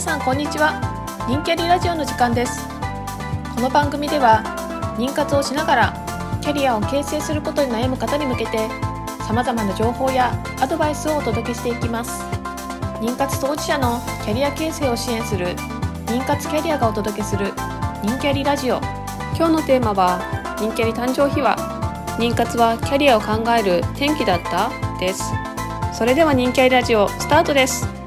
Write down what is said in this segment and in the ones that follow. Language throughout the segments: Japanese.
皆さんこんにちは。人キャリラジオの時間です。この番組では妊活をしながらキャリアを形成することに悩む方に向けて様々な情報やアドバイスをお届けしていきます。妊活当事者のキャリア形成を支援する妊活キャリアがお届けする人キャリラジオ。今日のテーマは人キャリ誕生秘話。妊活はキャリアを考える転機だった？です。それでは人キャリラジオスタートです。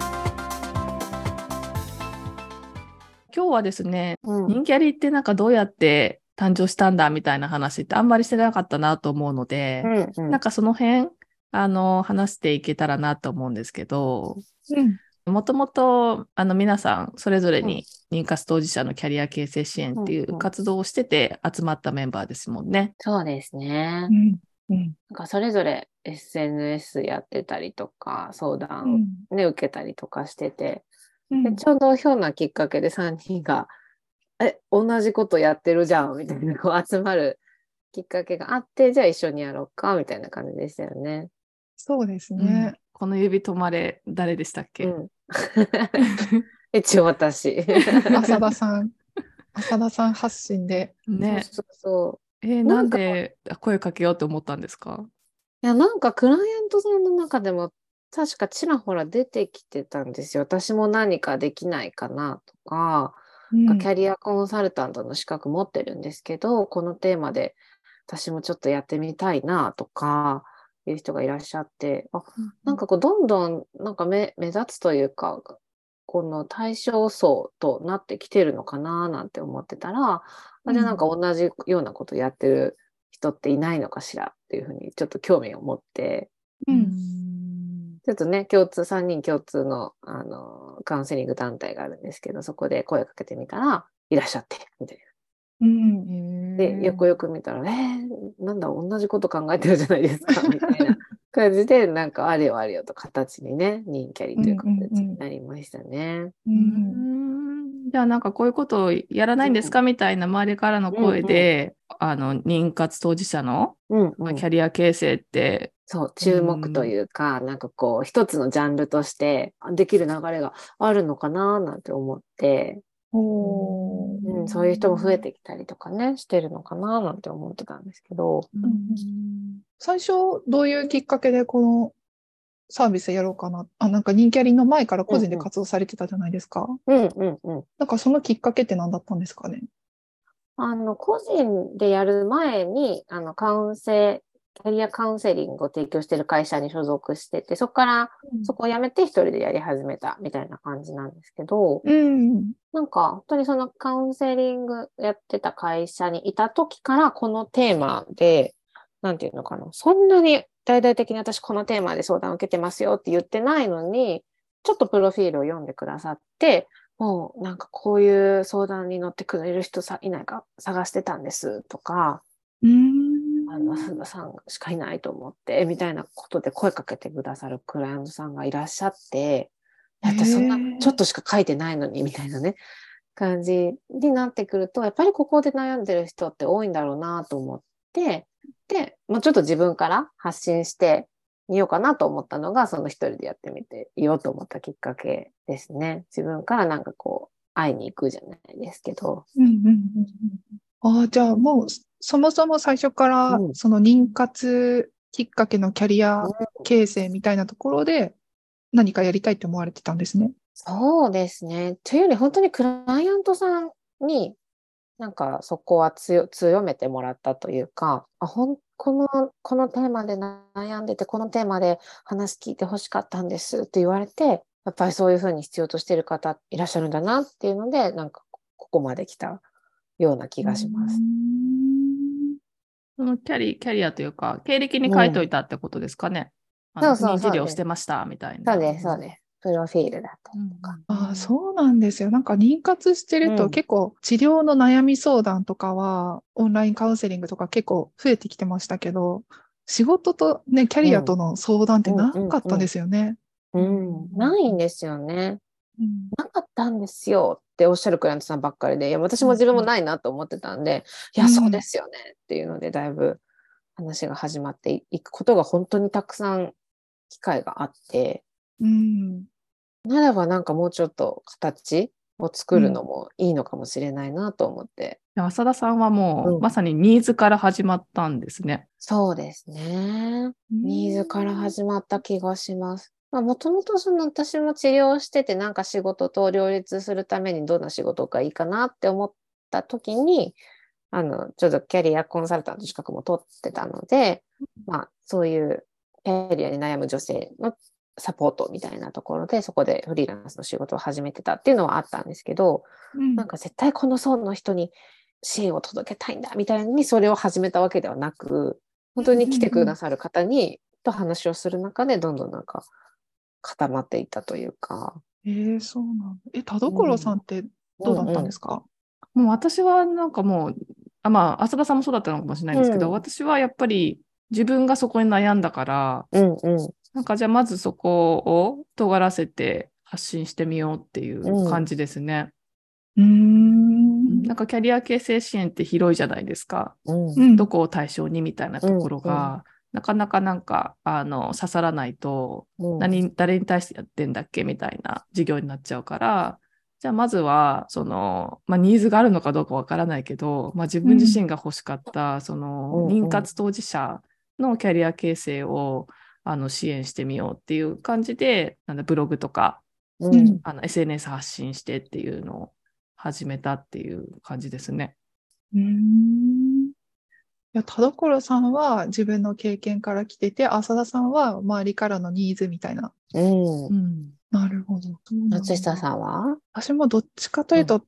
はですね、うん。人キャリってなんかどうやって誕生したんだみたいな話ってあんまりしてなかったなと思うので、うんうん。なんかその辺、あの、話していけたらなと思うんですけど、うん。もともと、あの、皆さん、それぞれに妊活当事者のキャリア形成支援っていうんううん。活動をしてて集まったメンバーですもんね。そうですね。うんうん。なんかそれぞれ SNS やってたりとか、相う談ん。をね、受けたりとかしてて、うんでちょうどひょんなきっかけで3人が、え、同じことやってるじゃんみたいな、こう集まるきっかけがあって、じゃあ一緒にやろうかみたいな感じでしたよね。そうですうんね。この指止まれ、誰でしたっけ、うん。一応私。浅田さん、浅田さん発信で。ね。そうそうそう。えーなんで声かけようと思ったんですか？いや、なんかクライアントさんの中でも確かちらほら出てきてたんですよ。私も何かできないかなとか、うん。キャリアコンサルタントの資格持ってるんですけど、このテーマで私もちょっとやってみたいなとか、いう人がいらっしゃって、あ、なんかこうどんどんなんか目目立つというか、この対象層となってきてるのかななんて思ってたら、あじゃあなんか同じようなことやってる人っていないのかしらっていうふうにちょっと興味を持って、うんちょっとね、共通、3人共通の、あの、カウンセリング団体があるんですけど、そこで声かけてみたら、いらっしゃって、みたいうんな。で、よくよく見たら、えー、なんだ、同じこと考えてるじゃないですか、みたいな。感じで、なんか、あれよあれよと形にね、人キャリという形になりましたね。ううんん。じゃあなんかこういうことをやらないんですかみたいな周りからの声で、あの、妊活当事者のうん、うん。キャリア形成って、そう、注目というか、なんかこう、一つのジャンルとして、あできる流れがあるのかな、なんて思って、うん、そういう人も増えてきたりとかね、してるのかな、なんて思ってたんですけど、最初、どういうきっかけでこのサービスやろうかな。あ、なんか人気ありの前から個人で活動されてたじゃないですか。うんうんうん。なんかそのきっかけって何だったんですかね。あの、個人でやる前に、あの、カウンセ、キャリアカウンセリングを提供している会社に所属してて、そこから、そこを辞めて一人でやり始めたみたいな感じなんですけど、うん。なんか、本当にそのカウンセリングやってた会社にいた時から、このテーマで、なんていうのかな、そんなに大々的に私このテーマで相談を受けてますよって言ってないのに、ちょっとプロフィールを読んでくださって、もうなんかこういう相談に乗ってくれる人さいないか探してたんですとか、うん。あの、浅田さんしかいないと思って、みたいなことで声かけてくださるクライアントさんがいらっしゃって、だってそんなちょっとしか書いてないのに、みたいなね、感じになってくると、やっぱりここで悩んでる人って多いんだろうなと思って、で、まあ、ちょっと自分から発信してみようかなと思ったのが、その一人でやってみていようと思ったきっかけですね。自分からなんかこう、会いに行くじゃないですけど。うんうんうんうんああ、じゃあもう、そもそも最初からう、んその妊活きっかけのキャリア形成みたいなところで、何かやりたいって思われてたんですね。そうですね。というより本当にクライアントさんになんかそこは強強めてもらったというか、あほんこのこのテーマで悩んでて、このテーマで話聞いてほしかったんですって言われて、やっぱりそういうふうに必要としている方いらっしゃるんだなっていうので、なんかここまで来たような気がします。そのキャリキャリアというか、経歴に書いといたってことですかね。あのそうそうそう不妊治療してましたみたいな。そうです、そうです。プロフィールだったりとか。ああ、そうなんですよ。なんか妊活してるうんと結構治療の悩み相談とかは、オンラインカウンセリングとか結構増えてきてましたけど、仕事とね、キャリアとの相談ってなかったんですよね。うん、ないんですよね。うんなかったんですよっておっしゃるクライアントさんばっかりで、いや、私も自分もないなと思ってたんで、いや、うんそうですよねっていうので、だいぶ話が始まっていくことが本当にたくさん機会があって、うん。ならばなんかもうちょっと形を作るのもいいのかもしれないなと思って。浅田さんはもう、うんまさにニーズから始まったんですね。そうですね。ニーズから始まった気がします。まあ、もともとその私も治療しててなんか仕事と両立するためにどんな仕事がいいかなって思った時に、あの、ちょっとキャリアコンサルタント資格も取ってたので、まあ、そういうキャリアに悩む女性のサポートみたいなところで、そこでフリーランスの仕事を始めてたっていうのはあったんですけど、うん。なんか絶対この層の人に支援を届けたいんだみたいにそれを始めたわけではなく、本当に来てくださる方にと話をする中でどんどんなんか固まっていったというか。えー、そうなんだ。え、田所さんってどうだったんですか、もう私はなんかもう、あまあ、浅田さんもそうだったのかもしれないですけど、うん私はやっぱり自分がそこに悩んだから、うんうんなんかじゃあまずそこを尖らせて発信してみようっていう感じですね。うーん。なんかキャリア形成支援って広いじゃないですか。うんうんどこを対象にみたいなところうんうんが、なかなかなんか、あの、刺さらないと、うん。何、誰に対してやってんだっけみたいな授業になっちゃうから、じゃあまずは、その、まあ、ニーズがあるのかどうかわからないけど、まあ、自分自身が欲しかった、その、うんうん。妊活当事者のキャリア形成を、あの、支援してみようっていう感じで、なんだ、ブログとか、うん。うんあの、SNS 発信してっていうのを始めたっていう感じですね。うーんいや、田所さんは自分の経験から来てて、浅田さんは周りからのニーズみたいな。うんうん。なるほど。松下さんは？私もどっちかというと、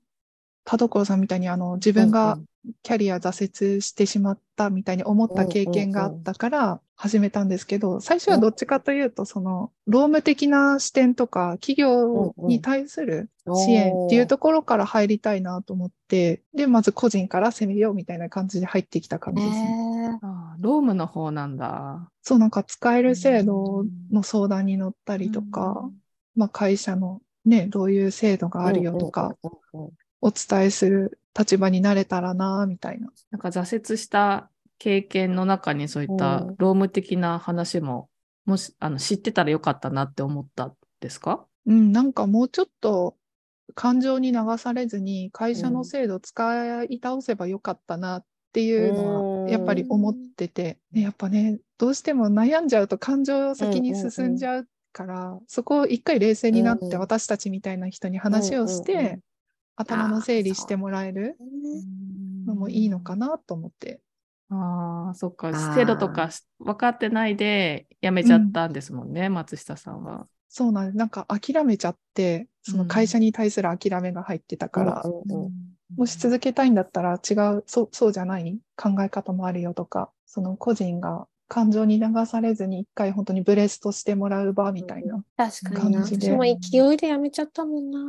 田所さんみたいにあの自分がうんキャリア挫折してしまったみたいに思った経験があったから始めたんですけど、最初はどっちかというと、その、労務的な視点とか、企業に対する支援っていうところから入りたいなと思って、で、まず個人から攻めようみたいな感じで入ってきた感じですね。ねあーロームの方なんだ。そう、なんか使える制度の相談に乗ったりとか、まあ会社のね、どういう制度があるよとか、お伝えする立場になれたらな、みたいな。なんか挫折した経験の中にそういったうん労務的な話も、もしあの知ってたらよかったなって思ったんですか？うん、なんかもうちょっと感情に流されずに会社の制度使い倒せばよかったなっていうのうんはやっぱり思ってて、ねやっぱね、どうしても悩んじゃうと感情先に進んじゃうから、そこを一回冷静になってうん私たちみたいな人に話をして、頭の整理してもらえるのもいいのかなと思って。ああ、そっか。ー制度とかし分かってないで辞めちゃったんですもんね、松下さんは。そうなんです。なんか諦めちゃって、その会社に対する諦めが入ってたから、うんうんうんもし続けたいんだったら違う、そう、そうじゃない考え方もあるよとか、その個人が感情に流されずに一回本当にブレストしてもらう場みたいな。確かにな。感じで私も勢いでやめちゃったもんな。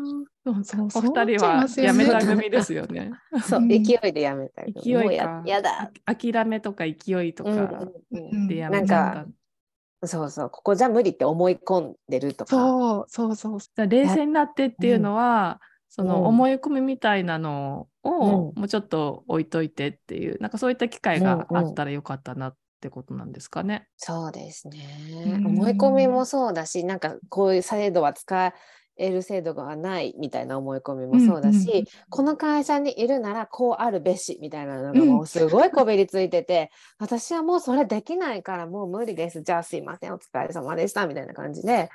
そうそうお二人はますよね辞めた組ですよね。そうう、ん勢いでやめた。勢いかもうややだ。諦めとか勢いとかうんうんうんうんで辞なんめちゃった。か、そうそう、ここじゃ無理って思い込んでるとか。そう、そうそう。じゃあ冷静になってっていうのは、そのうん思い込みみたいなのをうんもうちょっと置いといてっていう、なんかそういった機会があったらよかったなってことなんですかね。そうですね。うん思い込みもそうだし、なんかこういう制度は使える制度がないみたいな思い込みもそうだし、うんうんうんこの会社にいるならこうあるべしみたいなのがもうすごいこびりついてて、私はもうそれできないからもう無理です。じゃあすいません、お疲れ様でしたみたいな感じで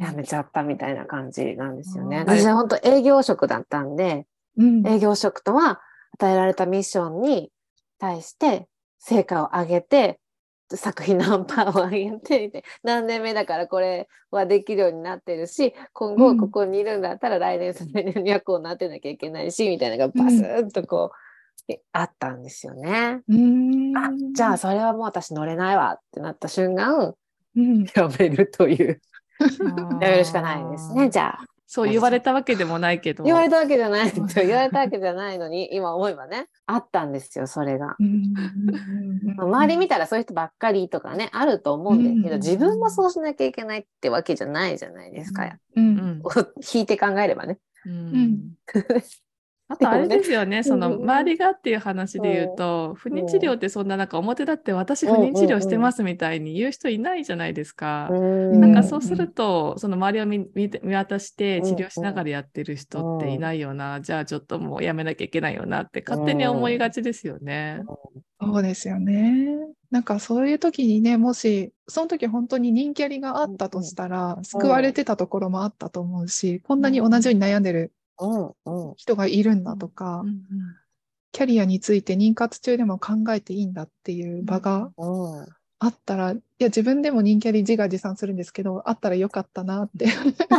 やめちゃったみたいな感じなんですよね。私は本当営業職だったんで、うん。営業職とは与えられたミッションに対して成果を上げて作品ナンパを上げて何年目だからこれはできるようになってるし今うん後ここにいるんだったら来年再来年にはこうなってなきゃいけないしみたいなのがバスッとこう、えあったんですよね。うーん。あじゃあそれはもう私乗れないわってなった瞬間うん。やめるというややめるしかないですねじゃあ。そう言われたわけでもないけど。言われたわけじゃない言われたわけじゃないのに今思えばねあったんですよそれが。うん周り見たらそういう人ばっかりとかねあると思うんだけど、うん自分もそうしなきゃいけないってわけじゃないじゃないですか、う。うんん。引いて考えればね。ううんん。あとあれですよね、そのうん周りがっていう話で言うと、不妊治療ってそんななんか表だって私不妊治療してますみたいに言う人いないじゃないですか。うんなんかそうすると、その周りを見見て見渡してうん治療しながらやってる人っていないよな、じゃあちょっともうやめなきゃいけないよなって勝手に思いがちですよね。そうですよね。なんかそういう時にね、もし、その時本当に人気ありがあったとしたら、救われてたところもあったと思うし、こんなに同じように悩んでる人がいるんだとか、うんキャリアについて妊活中でも考えていいんだっていう場がうん。あったら、いや、自分でも人キャリ自画自賛するんですけど、あったらよかったなって。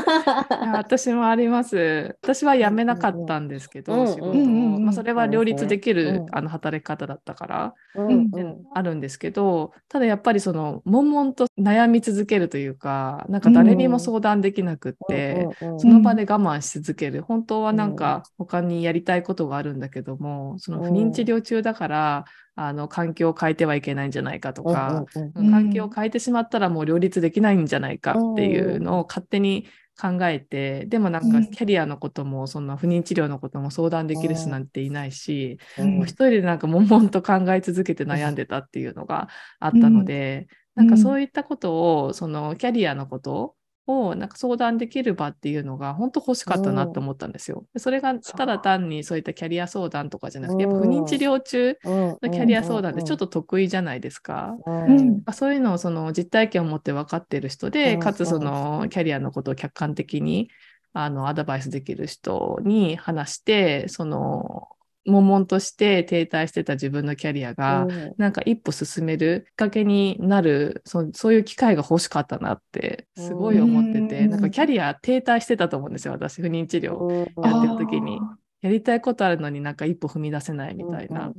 私もあります。私は辞めなかったんですけど、うんうん仕事を、うんうんうんまあ、それは両立できる、うん。あの働き方だったから、うんであるんですけど、ただやっぱりその、悶々と悩み続けるというか、なんか誰にも相談できなくって、その場で我慢し続ける。本当はなんか他にやりたいことがあるんだけども、その不妊治療中だから、あの、環境を変えてはいけないんじゃないかとか、うん環境を変えてしまったらもう両立できないんじゃないかっていうのを勝手に考えて、でもなんかうん。キャリアのことも、その不妊治療のことも相談できる人なんていないし、うん。もう一人でなんか悶々と考え続けて悩んでたっていうのがあったので、なんかそういったことを、そのキャリアのことをなんか相談できる場っていうのが本当欲しかったなって思ったんですよ。でそれがただ単にそういったキャリア相談とかじゃなくて、やっぱ不妊治療中のキャリア相談ってちょっと得意じゃないですか。うん。あそういうのをその実体験を持って分かっている人で、うんかつそのキャリアのことを客観的にあのアドバイスできる人に話して、その悶々として停滞してた自分のキャリアが、なんか一歩進めるきっかけになるそ、そういう機会が欲しかったなってすごい思ってて、うんなんかキャリア停滞してたと思うんですよ、私、不妊治療。うんやってる時にやりたいことあるのになんか一歩踏み出せないみたいな。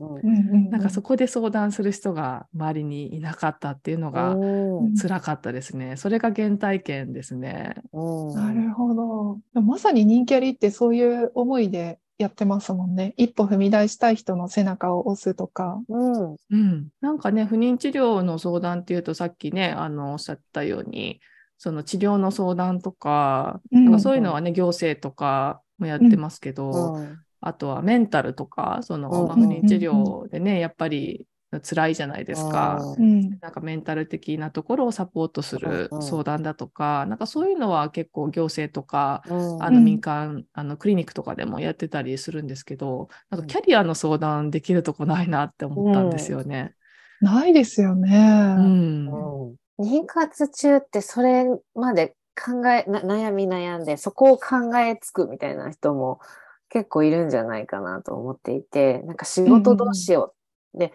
なんかそこで相談する人が周りにいなかったっていうのがうん辛かったですね。それが原体験ですね。うんなるほど。まさに人キャリってそういう思いでやってますもんね。一歩踏み出したい人の背中を押すとか。うんうん。なんかね、不妊治療の相談っていうとさっきね、あの、おっしゃったように、その治療の相談とか、うんなんかそういうのはね、行政とかもやってますけど、うんあとはメンタルとか、その、うんまあ不妊治療でね、やっぱり辛いじゃないですか。うん。なんかメンタル的なところをサポートするうんうん相談だとか、なんかそういうのは結構行政とか、うんあのうん民間、あのクリニックとかでもやってたりするんですけど、なんかキャリアの相談できるとこないなって思ったんですよね。ないですよね。うん。うん妊活中ってそれまで考え、な悩み悩んで、そこを考えつくみたいな人も結構いるんじゃないかなと思っていて、なんか仕事どうしよう。で、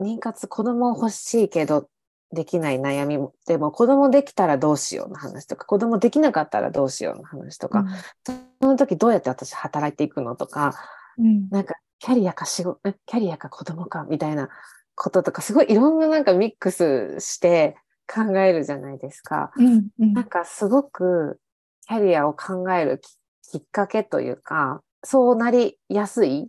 妊活子供欲しいけどできない悩みも、でも子供できたらどうしようの話とか、子供できなかったらどうしようの話とか、その時どうやって私働いていくのとか、うん。なんか、キャリアか仕事、えキャリアか子供かみたいなこととか、すごいいろんななんかミックスして考えるじゃないですか。うん。うんなんかすごくキャリアを考えるききっかけというか、そうなりやすい、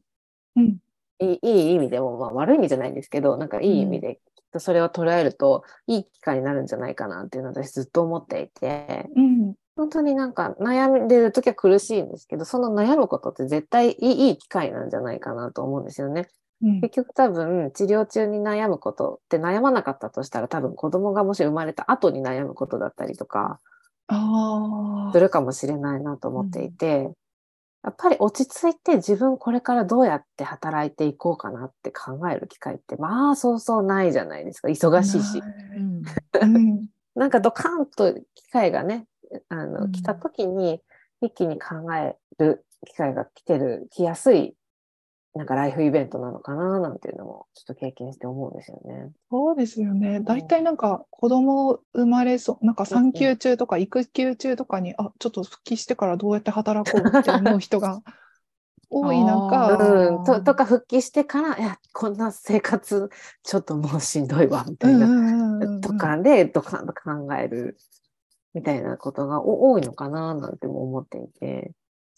うんいいいい意味でも、まあ悪い意味じゃないんですけど、なんかいい意味で、きっとそれを捉えるといい機会になるんじゃないかなっていうのを私ずっと思っていて、うん。本当になんか悩んでる時は苦しいんですけど、その悩むことって絶対いいいい機会なんじゃないかなと思うんですよね。うん結局多分治療中に悩むことって悩まなかったとしたら多分子供がもし生まれた後に悩むことだったりとかす。るかもしれないなと思っていて、やっぱり落ち着いて自分これからどうやって働いていこうかなって考える機会ってまあそうそうないじゃないですか。忙しいし。なんかドカンと機会がねあの、うん。来た時に一気に考える機会が来てる来やすいなんかライフイベントなのかななんていうのもちょっと経験して思うんですよね。そうですよね。大体なんか子供生まれそう、なんか産休中とか育休中とかに、あ、ちょっと復帰してからどうやって働こうって思う人が 多い中、うん、ととか復帰してからいやこんな生活ちょっともうしんどいわみたいな、とかでドカンと考えるみたいなことがお多いのかななんても思っていて。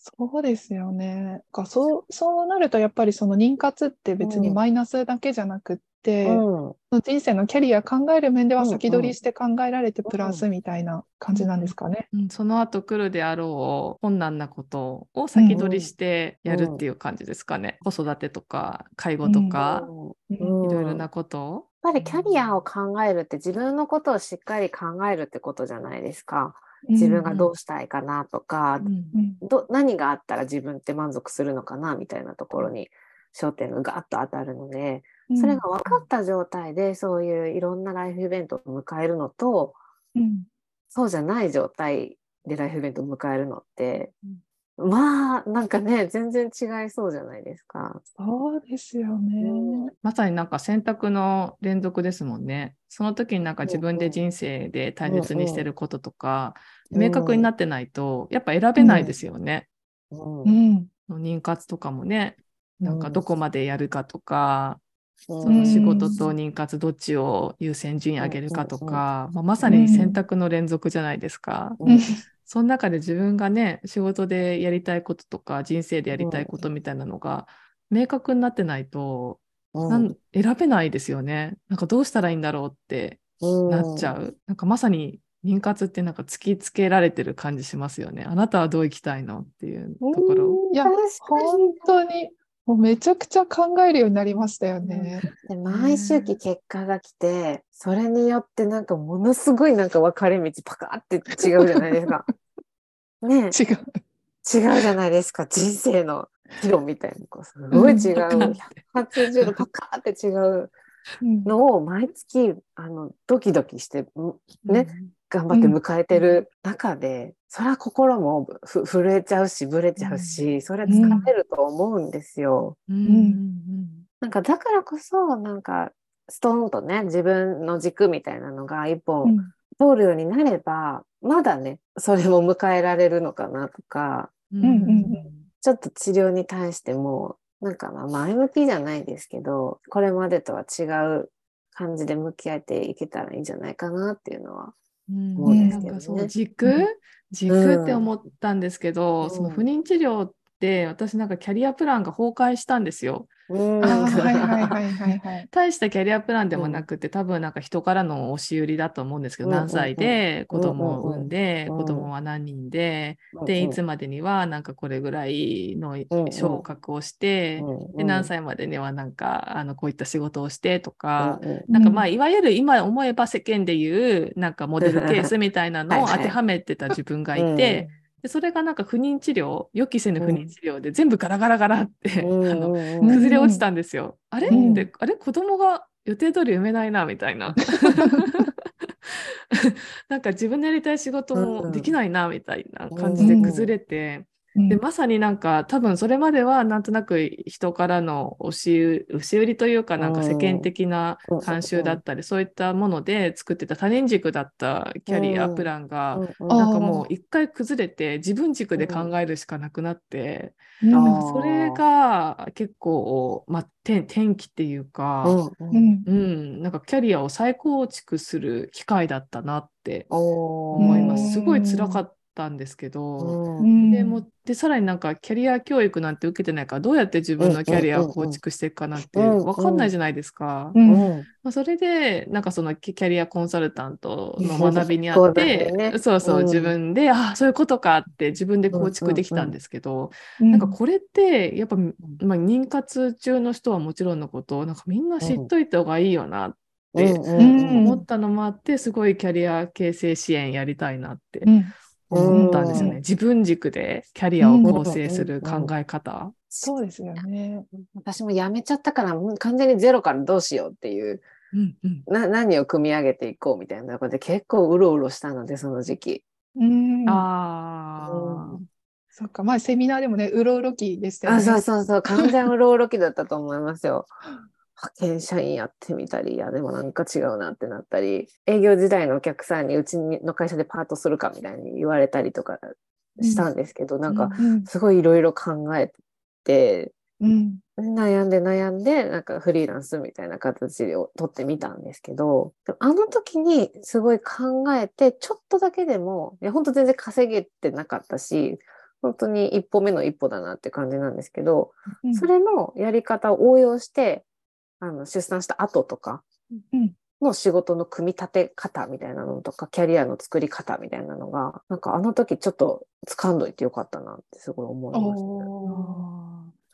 そうですよね。かそう、そうなるとやっぱりその妊活って別にうんマイナスだけじゃなくって、うん人生のキャリア考える面ではうん先取りして考えられてプラスみたいな感じなんですかね。うんその後来るであろう困難なことを先取りしてやるっていう感じですかね。子育てとか介護とか、うんいろいろなことを。やっぱりキャリアを考えるって自分のことをしっかり考えるってことじゃないですか。自分がどうしたいかなとか、ど何があったら自分って満足するのかなみたいなところに焦点がガッと当たるので、うん。それが分かった状態でそういういろんなライフイベントを迎えるのと、うん。そうじゃない状態でライフイベントを迎えるのって、まあなんかね全然違いそうじゃないですか。そうですよね。まさになんか選択の連続ですもんね。その時になんか自分で人生で大切にしてることとか、明確になってないと、やっぱ選べないですよね。うんうん。妊活とかもね、なんかどこまでやるかとか、うんその仕事と妊活どっちを優先順位上げるかとうんうんか、まあ、まさに選択の連続じゃないですか。うんその中で自分がね、仕事でやりたいこととか、人生でやりたいことみたいなのが明確になってないと、なん選べないですよね。なんかどうしたらいいんだろうってなっちゃう。なんかまさに妊活ってなんか突きつけられてる感じしますよね。あなたはどう生きたいのっていうところ。いや、本に当に、もうめちゃくちゃ考えるようになりましたよね。で毎週期結果が来て、それによってなんかものすごいなんか分かれ道パカって違うじゃないですか。ねえ。違う。違うじゃないですか。人生の岐路みたいな。こうすごい違う、うん180度パカって違ううん。のを毎月あのドキドキしてね頑張って迎えてる中で、それは心もふ震えちゃうしぶれちゃうし、それ疲れると思うんですよ。うん。なんかだからこそなんかストーンとね自分の軸みたいなのが一う本ん通るようになれば、まだねそれも迎えられるのかなとかうんうんうんちょっと治療に対してもなんかまあ前向きじゃないですけどこれまでとは違う感じで向き合っていけたらいいんじゃないかなっていうのは。うん思うんですけど軸、軸って思ったんですけど、うんその不妊治療って私なんかキャリアプランが崩壊したんですよ。大したキャリアプランでもなくて、多分なんか人からの押し売りだと思うんですけど、うんうんうん。何歳で子供を産んで、うんうん子供は何人で、でいつまでにはなんかこれぐらいのうん昇格をして、で何歳までにはなんかあのこういった仕事をしてとか、うんうん。なんかまあいわゆる今思えば世間でいうなんかモデルケースみたいなのを当てはめてた自分がいて、でそれがなんか不妊治療予期せぬ不妊治療で全部ガラガラガラって、うんあの崩れ落ちたんですよ。あれ、うんであれ？子供が予定通り産めないなみたいな。なんか自分のやりたい仕事もできないなみたいな感じで崩れて、うんでまさになんか多分それまではなんとなく人からの押し売押し売りというかなんか世間的なうん慣習だったりそういったもので作ってた他人軸だったキャリアプランがなんかもう一回崩れて自分軸で考えるしかなくなってうん。あーなんかそれが結構まあ転転機っていうかうんなんかキャリアを再構築する機会だったなって思います。すごいうん辛かったんですけど。うん。でもでさらになんかキャリア教育なんて受けてないからどうやって自分のキャリアを構築していくかなんてうんうんうん分かんないじゃないですか。うんうんまあ、それでなんかそのキャリアコンサルタントの学びにあって、よね。そうそう、うん。自分であそういうことかって自分で構築できたんですけど、なんかこれってやっぱ、まあ、妊活中の人はもちろんのことなんかみんな知っといた方がいいよなってうんうん。思ったのもあってすごいキャリア形成支援やりたいなってうん思ったんですよね。うん自分軸でキャリアを構成する考え方。そうですよね。私も辞めちゃったからもう完全にゼロからどうしようっていううんうんな何を組み上げていこうみたいなところで結構うろうろしたのでその時期。うん。ああ、そっか。まあセミナーでもね、うろうろ期でしたよあね。そうそうそう完全うろうろ期だったと思いますよ。派遣社員やってみたりいやでもなんか違うなってなったり営業時代のお客さんにうちの会社でパートするかみたいに言われたりとかしたんですけど、なんかうん。すごいいろいろ考えてうん。悩んで悩んでなんかフリーランスみたいな形を取ってみたんですけどあの時にすごい考えてちょっとだけでもいや本当全然稼げてなかったし本当に一歩目の一歩だなって感じなんですけど、うんそれのやり方を応用してあの出産した後とかうんの仕事の組み立て方みたいなのとか、キャリアの作り方みたいなのが、なんかあの時ちょっと掴んどいてよかったなってすごい思い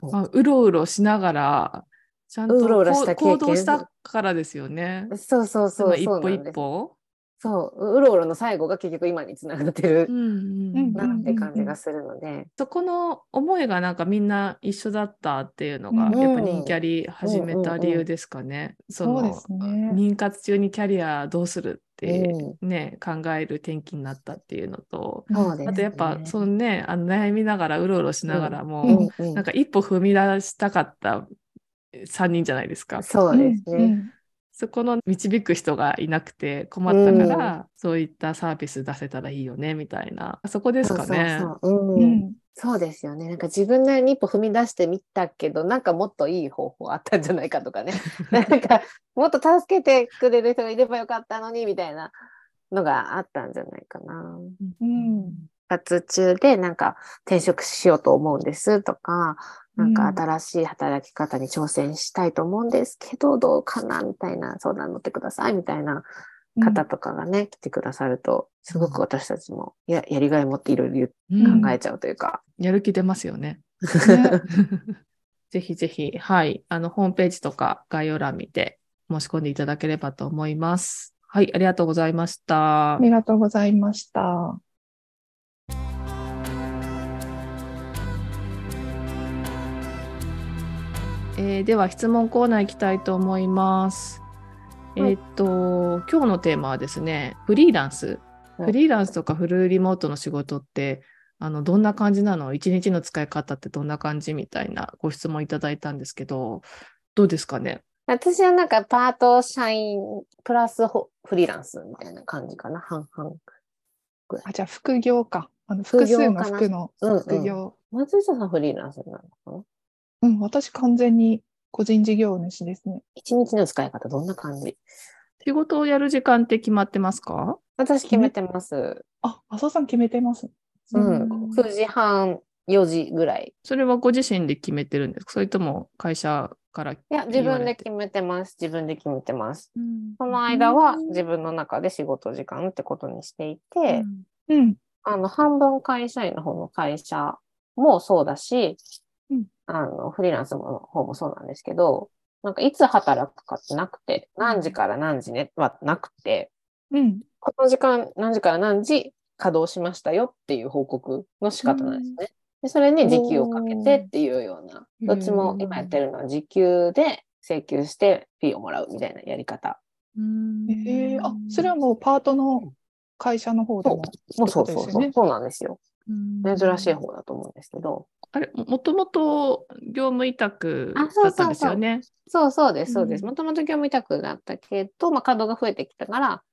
ましたあ、うろうろしながら、ちゃんとうろうろした経験こう行動したからですよね。そうそうそう。その一歩一歩。そう、うろうろの最後が結局今につながってる。うんうん。うんなって感じがするので、そこの思いがなんかみんな一緒だったっていうのが、うん。やっぱ人キャリ始めた理由ですかね。そのそうですね。妊活中にキャリアどうするってうね、考える転機になったっていうのと、そうですね。あとやっぱそのね、あの悩みながらうろうろしながらも、うんうん。うんなんか一歩踏み出したかった3人じゃないですか。そうですね。うんそこの導く人がいなくて困ったから、そういったサービス出せたらいいよねみたいな、そこですかね。そうそうそう、うんうんそうですよね。なんか自分なりに一歩踏み出してみたけど、なんかもっといい方法あったんじゃないかとかね。なんかもっと助けてくれる人がいればよかったのにみたいなのがあったんじゃないかな。うん活中でなんか転職しようと思うんですとか、なんか新しい働き方に挑戦したいと思うんですけど、どうかなみたいな相談乗ってくださいみたいな方とかがね、来てくださると、すごく私たちもややりがい持っていろいろうん考えちゃうというか。やる気出ますよね。ね ぜひぜひ、はい、あの、ホームページとか概要欄見て申し込んでいただければと思います。はい、ありがとうございましたあ。りがとうございました。えーでは質問コーナー行きたいと思います。はいえーっと、今日のテーマはですね、フリーランス。はいフリーランスとかフルリモートの仕事って、あの、どんな感じなの？一日の使い方ってどんな感じみたいなご質問いただいたんですけど、どうですかね？私はなんかパート社員プラスホフリーランスみたいな感じかな。半々。あ、じゃあ副業か。あの副複数の業かな副の副業。松下さんフリーランスなのかな？うん、私完全に個人事業主ですね。一日の使い方どんな感じ？仕事をやる時間って決まってますか？私決めてます。あ、浅尾さん決めてます。うん。9時半、4時ぐらい。それはご自身で決めてるんですか？それとも会社からいや、自分で決めてます。自分で決めてます。その間は自分の中で仕事時間ってことにしていて、うん。あの、半分会社員の方の会社もそうだし、うんあの、フリーランスの方もそうなんですけど、なんかいつ働くかってなくて、何時から何時ねはなくて、うん。この時間、何時から何時稼働しましたよっていう報告の仕方なんですね。でそれに時給をかけてっていうような、うんどっちも今やってるのは時給で請求してフィーをもらうみたいなやり方。えー、あ、それはもうパートの会社の方でも。もうそうそうそう、そうなんですよ。珍しい方だと思うんですけど。あれ、もともと業務委託だったんですよね。そうそうです、そうです。うん。もともと業務委託だったけど、まあ、稼働が増えてきたから、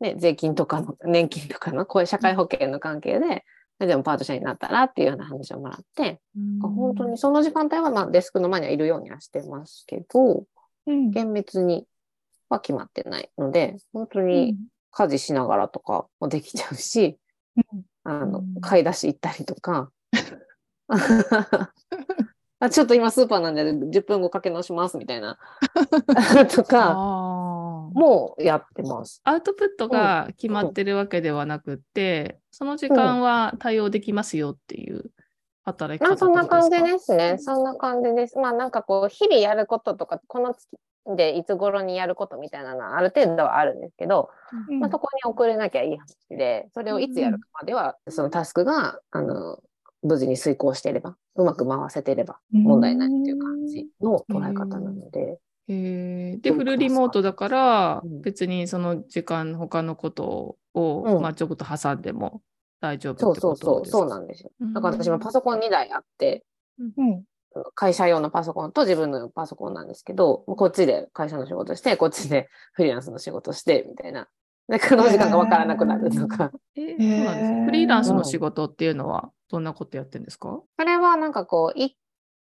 ね、税金とかの、年金とかの、こういう社会保険の関係で、でもパート社員になったらっていうような話をもらって、本当にその時間帯は、まあ、デスクの前にはいるようにはしてますけど、うん。厳密には決まってないので、本当うにん。家事しながらとかもできちゃうし、うん。あのうん、買い出し行ったりとか、あちょっと今スーパーなんで10分後かけ直しますみたいな、とか、もうやってます。アウトプットが決まってるわけではなくって、その時間は対応できますよっていう働きまあ方そんな感じすですね。そんな感じです。まあなんかこう、日々やることとか、この月でいつ頃にやることみたいなのはある程度はあるんですけど、うんまあ、そこに送れなきゃいい話で、それをいつやるかまでは、そのタスクが、あの、無事に遂行していれば、うまく回せていれば問題ないっていう感じの捉え方なので、で、そうフルリモートだからうん、別にその時間、他のことを、うん。まあ、ちょこっと挟んでも大丈夫そうってそうそう、ことですか？そうなんですよ。だから私もパソコン2台あって、うん。会社用のパソコンと自分のパソコンなんですけど、こっちで会社の仕事して、こっちでフリーランスの仕事して、みたいな。で、この時間がわからなくなるとか。えーそうなんですフリーランスの仕事っていうのは、どんなことやってるんですか？これはなんかこう、い、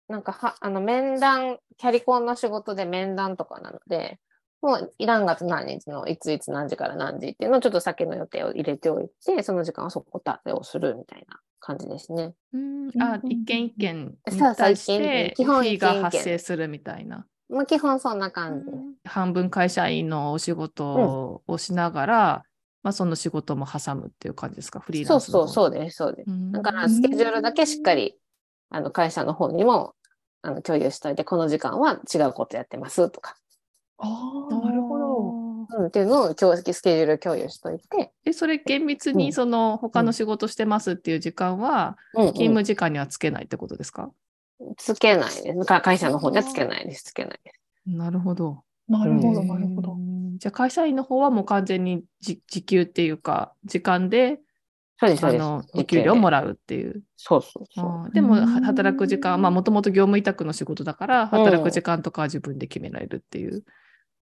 なんかは、あの、面談、キャリコンの仕事で面談とかなので、もう、何月何日のいついつ何時から何時っていうのをちょっと先の予定を入れておいて、その時間はそこ立てをするみたいな感じですね。うんうんあ、一件一件に対して、基本フィーが発生するみたいな。まあ、基本そんな感じ。半分会社員のお仕事をしながら、まあ、その仕事も挟むっていう感じですか、フリーそうランスそうそうう。です、そうです。うんだからスケジュールだけしっかりあの会社の方にもあの共有しといて、この時間は違うことやってますとか、ああ、なるほど。うん、っていうのを共スケジュール共有しといて、え、それ厳密うんにその他の仕事してますっていう時間は、うんうん勤務時間にはつけないってことですか、つけないです。か会社の方にはつけないです。つけないです。なるほど。なるほど、うんなるほど。うんじゃあ会社員の方はもう完全にじ時給っていうか、時間でそうです、そうです。あのお給料をもらうっていう。そうそうそう。でも働く時間、まあもともと業務委託の仕事だから、働く時間とかは自分で決められるっていう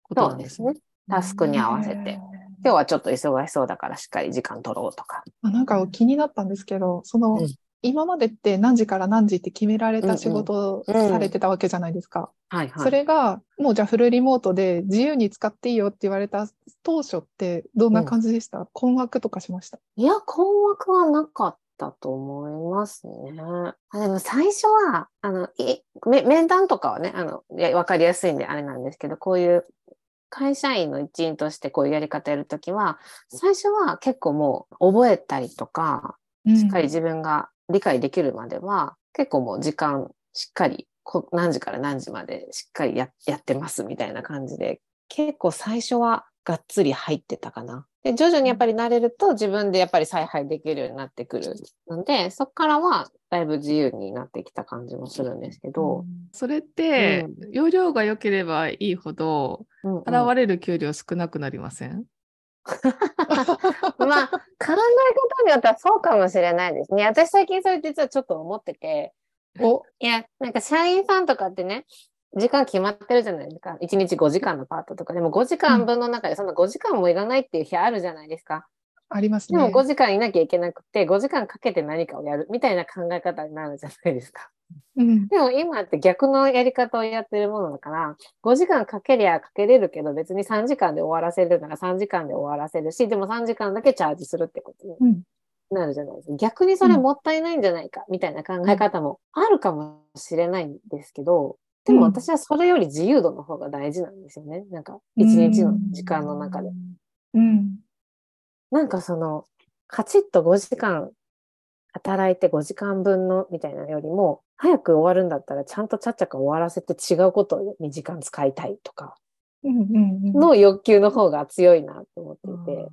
ことそうなんですねですね。。タスクに合わせて。今日はちょっと忙しそうだからしっかり時間取ろうとか。あなんか気になったんですけど、その、うん今までって何時から何時って決められた仕事をうんうん。されてたわけじゃないですか。それが、もうじゃあフルリモートで自由に使っていいよって言われた当初ってどんな感じでした、困惑とかしました？いや、困惑はなかったと思いますね。あでも最初は、あの、いめ面談とかはね、あの、いやわかりやすいんであれなんですけど、こういう会社員の一員としてこういうやり方やるときは、最初は結構もう覚えたりとか、しっかり自分が理解できるまでは、結構もう時間しっかりこ何時から何時までしっかりややってますみたいな感じで、結構最初はがっつり入ってたかな。で、徐々にやっぱり慣れると自分でやっぱり采配できるようになってくる。ので、そこからはだいぶ自由になってきた感じもするんですけど、それって、容量が良ければいいほど、うんうん。払われる給料少なくなりません、まあ、考え方によってはそうかもしれないですね。私最近それ実はちょっと思ってて、お、いや、なんか社員さんとかってね、時間決まってるじゃないですか。1日5時間のパートとか。でも5時間分の中でそんな5時間もいらないっていう日あるじゃないですか。ありますね。でも5時間いなきゃいけなくて、5時間かけて何かをやるみたいな考え方になるじゃないですか。うん。でも今って逆のやり方をやってるものだから、5時間かけりゃかけれるけど、別に3時間で終わらせるなら3時間で終わらせるし、でも3時間だけチャージするってことにうん。なるじゃないですか。逆にそれもったいないんじゃないか、みたいな考え方もあるかもしれないんですけど、でも私はそれより自由度の方が大事なんですよね。なんか、一日の時間の中で。うん。なんかその、カチッと5時間働いて5時間分のみたいなよりも、早く終わるんだったらちゃんとちゃっちゃか終わらせて違うことに時間使いたいとか。の欲求の方が強いなと思っていて。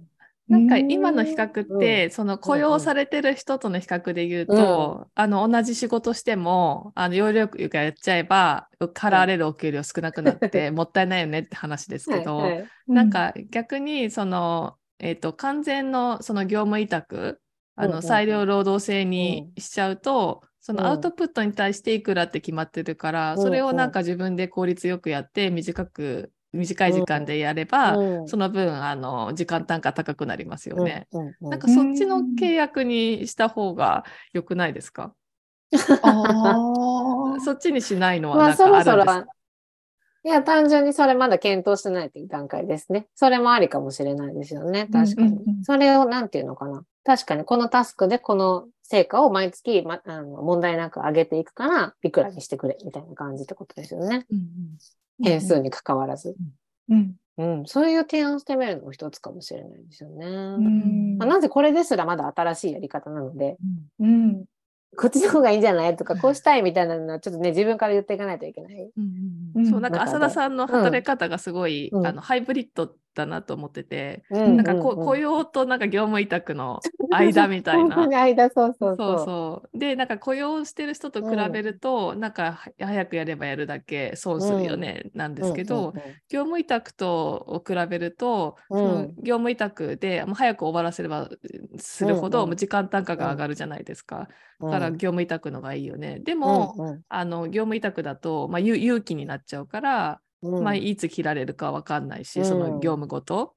なんか今の比較って、その雇用されてる人との比較で言うと、あの同じ仕事しても、あの要領よくやっちゃえば、払われるお給料少なくなって、もったいないよねって話ですけど、はいはい。なんか逆にその、えっと完全のその業務委託あうんうんうん。の裁量労働制にしちゃうと、そのうん。アウトプットに対していくらって決まってるから、うん。それをなんか自分で効率よくやって短く短い時間でやれば、うん。その分あの時間単価高くなりますよね。うんうんうん。なんかそっちの契約にした方が良くないですか、ああ。そっちにしないのはまあなんかあそろそろるんですか、いや、単純にそれまだ検討してないという段階ですね。それもありかもしれないですよね。確かに。うんうんうんそれをなんていうのかな。確かにこのタスクでこの成果を毎月、ま、あの問題なく上げていくから、いくらにしてくれみたいな感じってことですよね。うんうん変数に関わらず。うん。うん。そういう提案してみるのも一つかもしれないですよね。うんまあ、なぜこれですらまだ新しいやり方なので、うん。こっちの方がいいんじゃない？とか、こうしたいみたいなのはちょっとね、自分から言っていかないといけない。うんううん。ん。そうなんか浅田さんの働き方がすごい、うん。あのハイブリッドだなと思ってて、うんなんかこうんうん。雇用となんか業務委託の 間みたいな。に間、そうそうそそう。う。そう。でなんか雇用してる人と比べると、なんかは早くやればやるだけ損するよね、なんですけど、うんうんうん。業務委託とを比べると、うん。その業務委託でもう早く終わらせればするほど、うんうん。もう時間単価が上がるじゃないですか。だから業務委託のがいいよね。でも、うんうん。あの業務委託だと、まあ、有有期になっちゃうから、うん。まあ、いつ切られるかわかんないし、うん。その業務ごと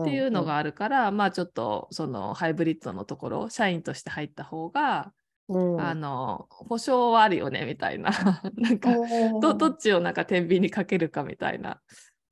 っていうのがあるから、まあちょっとそのハイブリッドのところ社員として入った方が、うん。あの保証はあるよねみたいな。なんかどどっちをなんか天秤にかけるかみたいな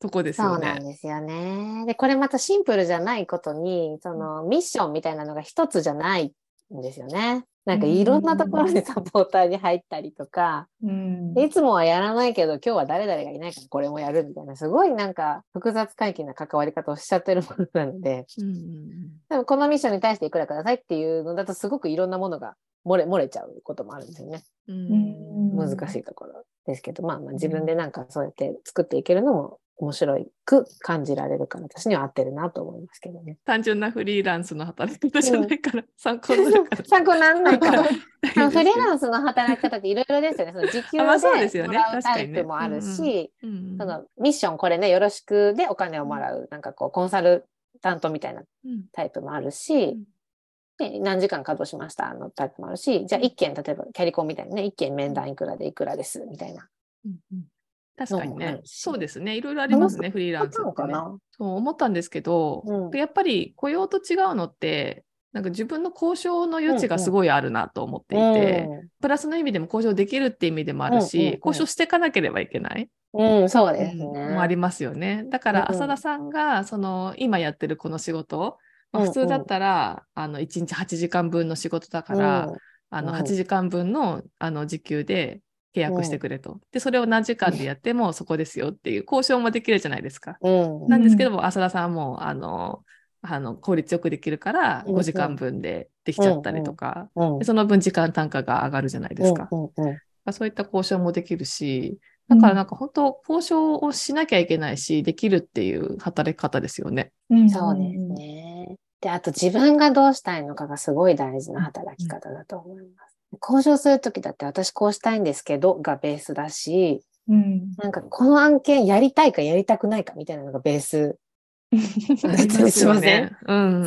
とこですよそうなんね。ですよね。で、これまたシンプルじゃないことに、そのミッションみたいなのが一つじゃないんですよね。なんかいろんなところにサポーターに入ったりとか、うん。いつもはやらないけど、今日は誰々がいないからこれもやるみたいな、すごいなんか複雑回帰な関わり方をしちゃってるものなので、うんうんでもこのミッションに対していくらくださいっていうのだとすごくいろんなものが漏れ、漏れちゃうこともあるんですよね。うん。うん難しいところですけど、まあまあ自分でなんかそうやって作っていけるのも面白く感じられるから、私には合ってるなと思いますけどね。単純なフリーランスの働き方じゃないから、参考になるから。参考にならないから。フリーよランスの働き方っていろいろですよね。その時給ですよねでもらうタイプもあるし、うんうんそのミッションこれね、よろしくでお金をもらう、なんかこうコンサルタントみたいなうんタイプもあるし、んで何時間稼働しました？のタイプもあるし、じゃあ一件、例えばキャリコンみたいにね、一件面談いくらでいくらです？みたいな。うんうん確かにね。そうですね、いろいろありますね、フリーランスね、のかなそう思ったんですけど、うん。やっぱり雇用と違うのって、なんか自分の交渉の余地がすごいあるなと思っていて、プラスの意味でも交渉できるって意味でもあるし、うんうんうん。交渉していかなければいけない、うん、うん、そうですね。うんもありますよね。だからうん浅田さんがその今やってるこの仕事、まあうんうん。普通だったら、あの1日8時間分の仕事だから、うんあのうん8時間分のあの時給で契約してくれと。で、それを何時間でやってもそこですよっていう交渉もできるじゃないですか。うんなんですけども、浅田さんはもうあのあの効率よくできるからうんうん5時間分でできちゃったりとか、その分時間単価が上がるじゃないですか。そういった交渉もできるし、だからなんか本当交渉をしなきゃいけないし、できるっていう働き方ですよね。うんそうですね。で、あと自分がどうしたいのかがすごい大事な働き方だと思います。交渉するときだって私こうしたいんですけどがベースだし、うん。なんかこの案件やりたいかやりたくないかみたいなのがベース。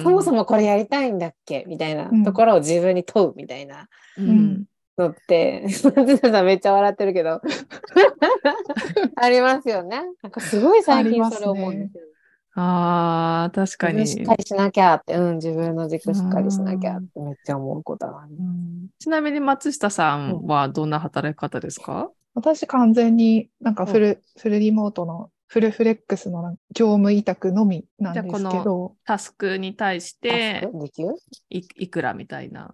そもそもこれやりたいんだっけ？みたいなところを自分に問うみたいなうんのって、松田さんめっちゃ笑ってるけど、ありますよね。なんかすごい最近それ思うんですよね。ああ、確かに。自分しっかりしなきゃって、うん、自分の軸しっかりしなきゃってめっちゃ思うことはある。うん。ちなみに松下さんはどんな働き方ですか、私完全になんかフル、フルリモートのフルフレックスの業務委託のみなんですけじゃあこど、タスクに対していいくらみたいな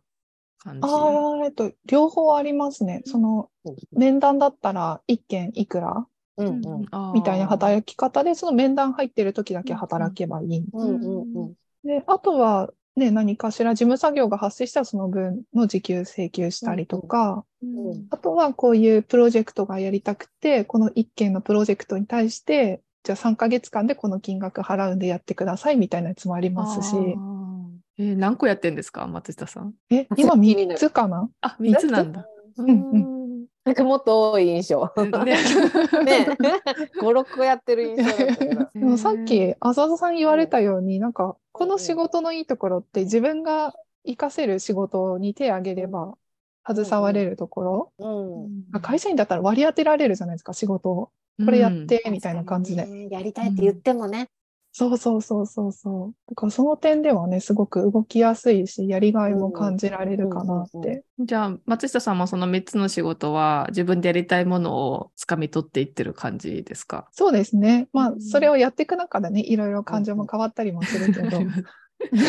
感じ？ああ、えっと、両方ありますね。その面談だったら一件いくら？うんうん。みたいな働き方で、その面談入ってる時だけ働けばいい。で、あとはね、何かしら事務作業が発生したらその分の時給請求したりとか、うんあとはこういうプロジェクトがやりたくて、この一件のプロジェクトに対して、じゃあ3ヶ月間でこの金額払うんでやってくださいみたいなやつもありますし、えー何個やってんですか松下さん？え、今3つかな？あ、3つ。なんだ。んうんなんかもっと多い印象。うんねね、5、6個やってる印象だったけど。でもさっき浅田さん言われたように、なんかこの仕事のいいところって自分が活かせる仕事に手を挙げれば携われるところ、うん。会社員だったら割り当てられるじゃないですか、仕事を。これやって、みたいな感じで。ね。やりたいって言ってもね。そうそうそうそうそう。だからその点ではね、すごく動きやすいし、やりがいも感じられるかなっうんうんて。じゃあ、松下さんもその3つの仕事は自分でやりたいものを掴み取っていってる感じですか？そうですね。まあう、んそれをやっていく中でね、いろいろ感情も変わったりもするけど。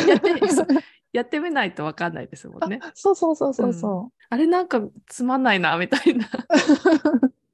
やってそうやってみないと分かんないですもんね。あそうそうそうそうそあれなんかつまんないな、みたいな。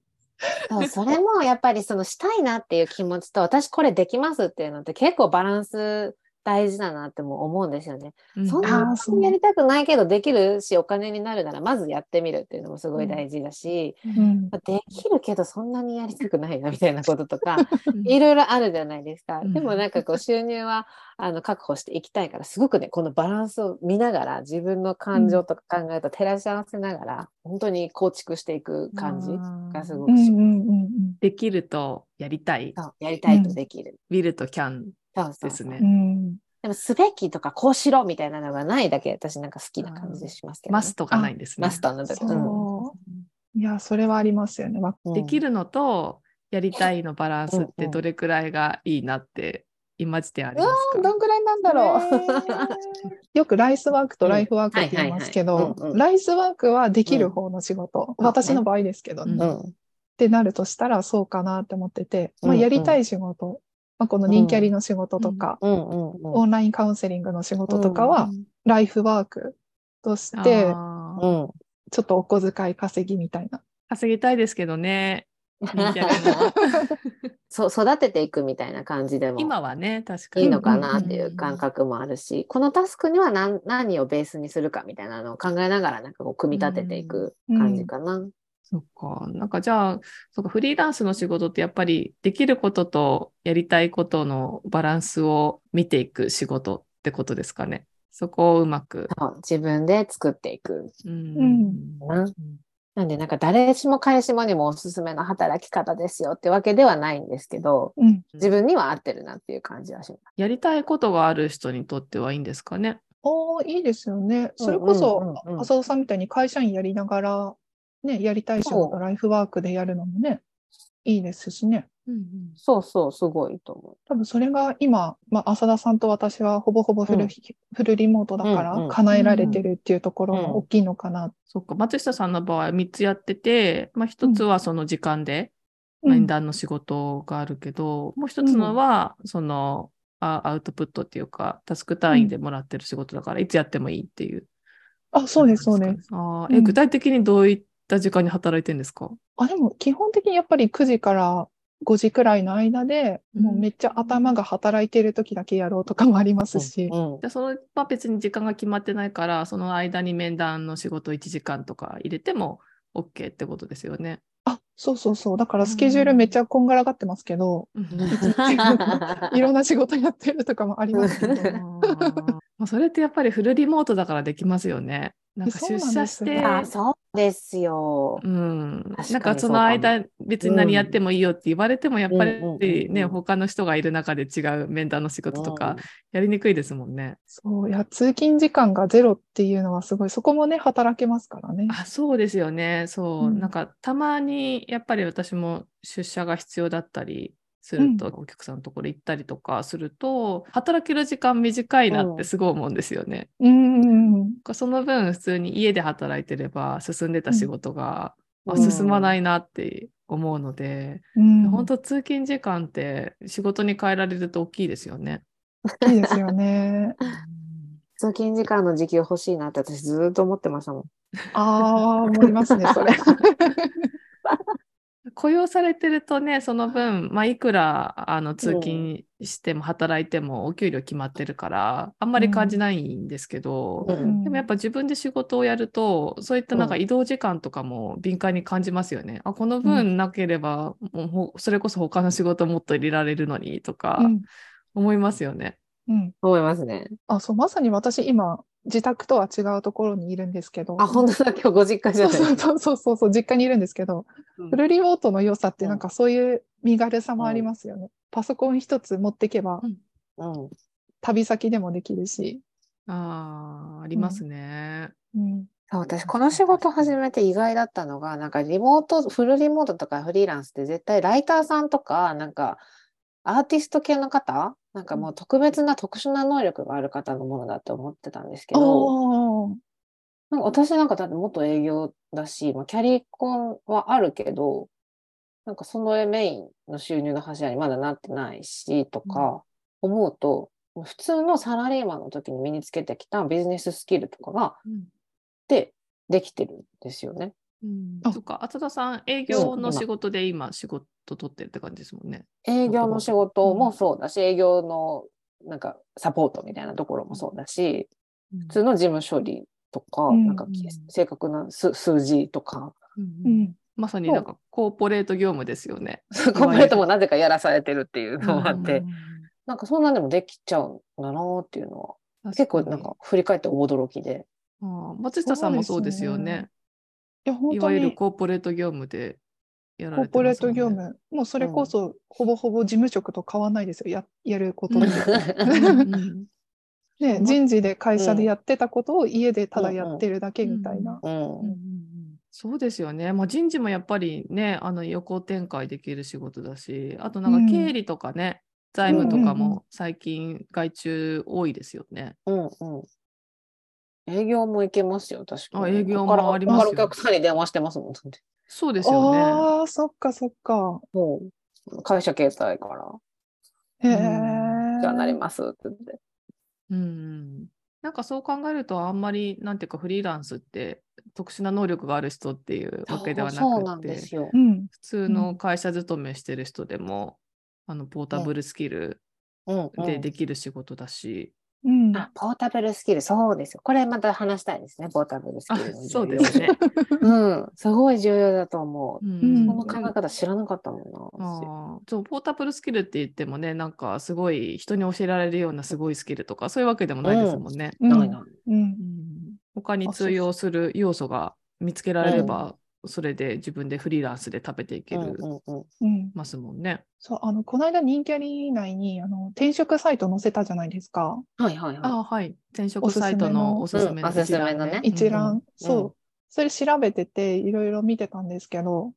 そ、それもやっぱりそのしたいなっていう気持ちと、私これできますっていうのって結構バランス大事だなっても思うんですよね。そんそうにやりたくないけどできるし、お金になるならまずやってみるっていうのもすごい大事だし、う。うん。できるけどそんなにやりたくないなみたいなこととか、うんいろいろあるじゃないですか。うんでもなんかこう収入はあの確保していきたいから、すごくね、このバランスを見ながら、自分の感情とか考えと照らし合わせながら、本当に構築していく感じがすごうんうんくします。うんうん。できるとやりたい。やりたいとできる。will と can そうそうですねう。ん。でも、すべきとか、こうしろみたいなのがないだけ、私なんか好きな感じしますけど、ね。マストがないんですね。マストの部分。そう。いや、それはありますよね。わうんできるのとやりたいのバランスってどれくらいがいいなって今時点ありますか？ーどんぐらいなんだろう。よくライスワークとライフワークって言いますけどライスワークはできる方の仕事。うん私の場合ですけどね。うんっうん。てなるとしたらそうかなって思ってて、まあ、やりたい仕事、まあ、この人気ありの仕事とか、うんうんうん。オンラインカウンセリングの仕事とかは、ライフワークとして、あうん。ちょっとお小遣い稼ぎみたいな。稼ぎたいですけどね。そう育てていくみたいな感じでも今はね、確かに。いいのかなっていう感覚もあるし、このタスクには何何をベースにするかみたいなのを考えながらなんかこう組み立てていく感じかな。そっか。なんかじゃあ、そっかフリーランスの仕事ってやっぱりできることとやりたいことのバランスを見ていく仕事ってことですかね。そこをうまく。自分で作っていく。うんうんなんでなんか誰しも彼しもにもおすすめの働き方ですよってわけではないんですけど、うん。自分には合ってるなっていう感じはします。やりたいことがある人にとってはいいんですかね。おーいいですよね。それこそ浅田さんみたいに会社員やりながら、ね、やりたい仕事、そう。ライフワークでやるのもね、いいですしね。そうそう、すごいと思多分それが今、まあ、浅田さんと私はほぼほぼフル,、うん。フルリモートだからうんうん。叶えられてるっていうところうんが大きいのかな。そっか。松下さんの場合は3つやってて、まあ1つはその時間でうん。面談の仕事があるけど、もう1つのは、その、あアウトプットっていうか、タスク単位でもらってる仕事だから、いつやってもいいっていう。あ、そうです、そうです。あーえ、うん。具体的にどういった時間に働いてるんですか？あ、でも基本的にやっぱり9時から5時くらいの間で、うんもうめっちゃ頭が働いてる時だけやろうとかもありますし。う。うんじゃあその、まあ、別に時間が決まってないから、その間に面談の仕事1時間とか入れても OK ってことですよね。あ、そうそうそう。だからスケジュールめっちゃこんがらがってますけど、いろんな仕事やってるとかもありますけど。まあそれってやっぱりフルリモートだからできますよね。なんか出社ですよして、そうですよ。うん、確かになんかその間別に何やってもいいよって言われてもやっぱりね、うん他の人がいる中で違う面談の仕事とかやりにくいですもんね。そう、いや、通勤時間がゼロっていうのはすごい、そこもね、働けますからね。あ、そうですよね。そう。うんなんかたまにやっぱり私も出社が必要だったりすると、お客さんのところ行ったりとかすると、働ける時間短いなってすごい思うんですよね。うんうんうん。その分普通に家で働いてれば進んでた仕事が、あうん進まないなって思うので、うん、本当通勤時間って仕事に変えられると大きいですよね。いいですよね。通勤時間の時給欲しいなって私ずーっと思ってましたもん。ああ、思いますね、それ。雇用されてるとね、その分、まあ、いくらあの通勤しても働いてもお給料決まってるから、あんまり感じないんですけど、うんでもやっぱ自分で仕事をやると、そういったなんかうん移動時間とかも敏感に感じますよね。あ、この分なければ、もうほそれこそ他の仕事もっと入れられるのにとかうん思いますよね。うん。思いますね。あ、そう、まさに私今、自宅とは違うところにいるんですけど。あ、本当だ、今日ご実家じゃそうない。そうそうそうそう、実家にいるんですけど、うんフルリモートの良さってうんなんかそういう身軽さもありますよね。パソコン一つ持ってけばうん。旅先でもできるし。ああ、ありますね。うん。そう私、この仕事始めて意外だったのが、なんかリモート、フルリモートとかフリーランスって絶対ライターさんとか、なんかアーティスト系の方、なんかもう特別な特殊な能力がある方のものだと思ってたんですけど、なんか私なんかだって元営業だし、まあ、キャリコンはあるけど、なんかそのメインの収入の柱にまだなってないし、とか思うと、普通のサラリーマンの時に身につけてきたビジネススキルとかが、うん。で、できてるんですよね。うん。あ。そっか、浅田さん、営業の仕事で今仕事取ってるって感じですもんね。営業の仕事もそうだし、営業のなんかサポートみたいなところもそうだし、普通の事務処理とか、うん。なんか正確な数数字とか、うんううん。ん。まさになんかコーポレート業務ですよね。コンプレートもなぜかやらされてるっていうのもあって、うんなんかそんなんでもできちゃうんだなっていうのは、結構なんか振り返って驚きで。松下さんもそうですよね。いや、本当いわゆるにコーポレート業務でやられてコーポレート業務、もうそれこそほぼほぼ事務職と変わんないですよ。ややることって。うん ね、うん人事で会社でやってたことを家でただやってるだけみたいな。うんうんうんうんそうですよね。まあ、人事もやっぱりね、あの横展開できる仕事だし、あとなんうんか経理とかね、財務とかうんうんうも最近外注多いですよね。うんうん。営業も行けますよ、確かに。あ営業もありますよお客さんに電話してますもん。そうですよね。ああ、そっかそっか。もう、会社携帯から、へえ。じゃあなりますって言って。うん。なんかそう考えると、あんまり、なんていうか、フリーランスって特殊な能力がある人っていうわけではなくて。普通の会社勤めしてる人でも、あのポータブルスキルうんうんでできる仕事だし、うん。あポータブルスキル、そうですよ。これまた話したいですね、ポータブルスあキルそうですね。うん、すごい重要だと思う。うんこの考え方知らなかったもんな。私あーそうポータブルスキルって言ってもねなんかすごい人に教えられるようなすごいスキルとかそういうわけでもないですもんね。うんないない。うん。うん他に通用する要素が見つけられれば、それで自分でフリーランスで食べていける。ますもんね。そう、あの、この間人気あり内に、あの、転職サイト載せたじゃないですか。はいはいはあはい。転職サイトのおおすすめのうんおすすめのね一覧。うんそう。それ調べてて、いろいろ見てたんですけど、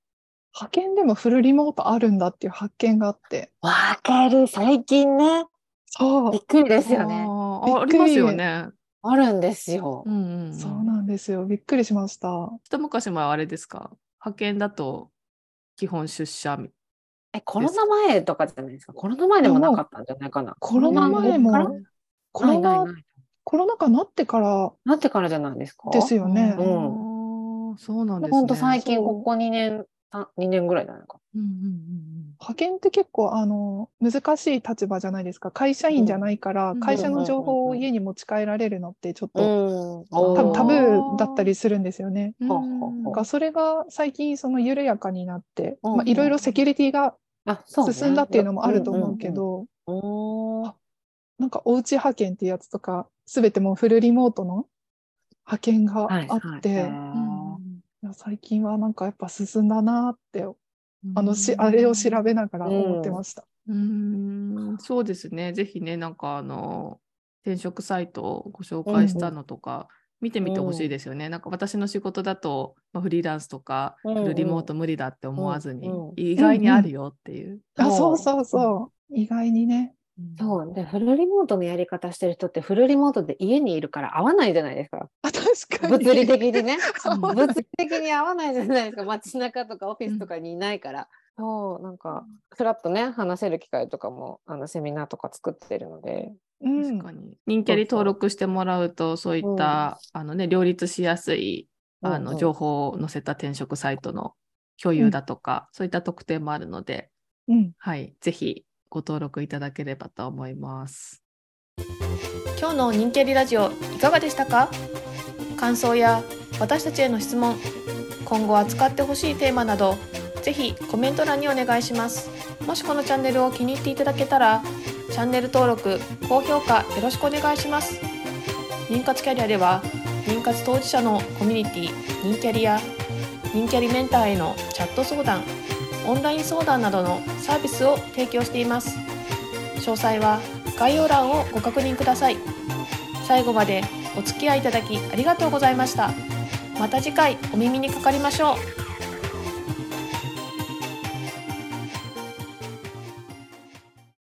派遣でもフルリモートあるんだっていう発見があって。い。わかる、最近ね。そうびっ。くりでですよね。ありますよね。あるんですよう。んうんうんそうなんですよ。びっくりしました。一昔前はあれですか？派遣だと基本出社みえ、コロナ前とかじゃないですか？コロナ前でもなかったんじゃないかな？コロナ前もコロナないないない。コロナ禍になってからなってからじゃないですか？ですよねあ。ーそうなんですね。ほんと最近、ここ2年、2年ぐらいじゃないか。うんうんうん派遣って結構あの難しい立場じゃないですか。会社員じゃないから、うん会社の情報を家に持ち帰られるのってちょっと、ん。多分タブーだったり。りするんですよね。うんほうんかそれが最近その緩やかになって、いろいろセキュリティが進んだっていうのもあると思うけ。ど、うんうんうんおーなんかおうち派遣っていうやつとか、すべてもうフルリモートの派遣がはいあって、はいい最近はなんかやっぱ進んだなって、あのし、うんあれを調べながら思ってました。うーんそうですね。ぜひね、なんかあの、転職サイトをご紹介したのとか、見てみてほしいですよね。なんか私の仕事だと、まあ、フリーランスとか、うんうんフルリモート無理だって思わずに、うんうん意外にあるよっていう。あ、そそううそうそう。意外にね。そう。で、フルリモートのやり方してる人って、フルリモートで家にいるから会わないじゃないですか。あ、確かに。物理的にね。うん物理的に会わないじゃないですか。街中とかオフィスとかにいないから。そう、なんか、ふらっとね、話せる機会とかも、あの、セミナーとか作ってるので。うん確かに。人キャリ登録してもらうと、そういった、あのね、両立しやすい、あの、うんうん情報を載せた転職サイトの共有だとか、そういった特典もあるので、うん。はい、ぜひご登録いただければと思います。今日の人気ありラジオいかがでしたか？感想や私たちへの質問今後扱ってほしいテーマなどぜひコメント欄にお願いします。もしこのチャンネルを気に入っていただけたらチャンネル登録高評価よろしくお願いします。妊活キャリアでは妊活当事者のコミュニティ妊キャリや妊キャリメンターへのチャット相談オンライン相談などのサービスを提供しています。詳細は概要欄をご確認ください。最後までお付き合いいただきありがとうございました。また次回お耳にかかりましょう。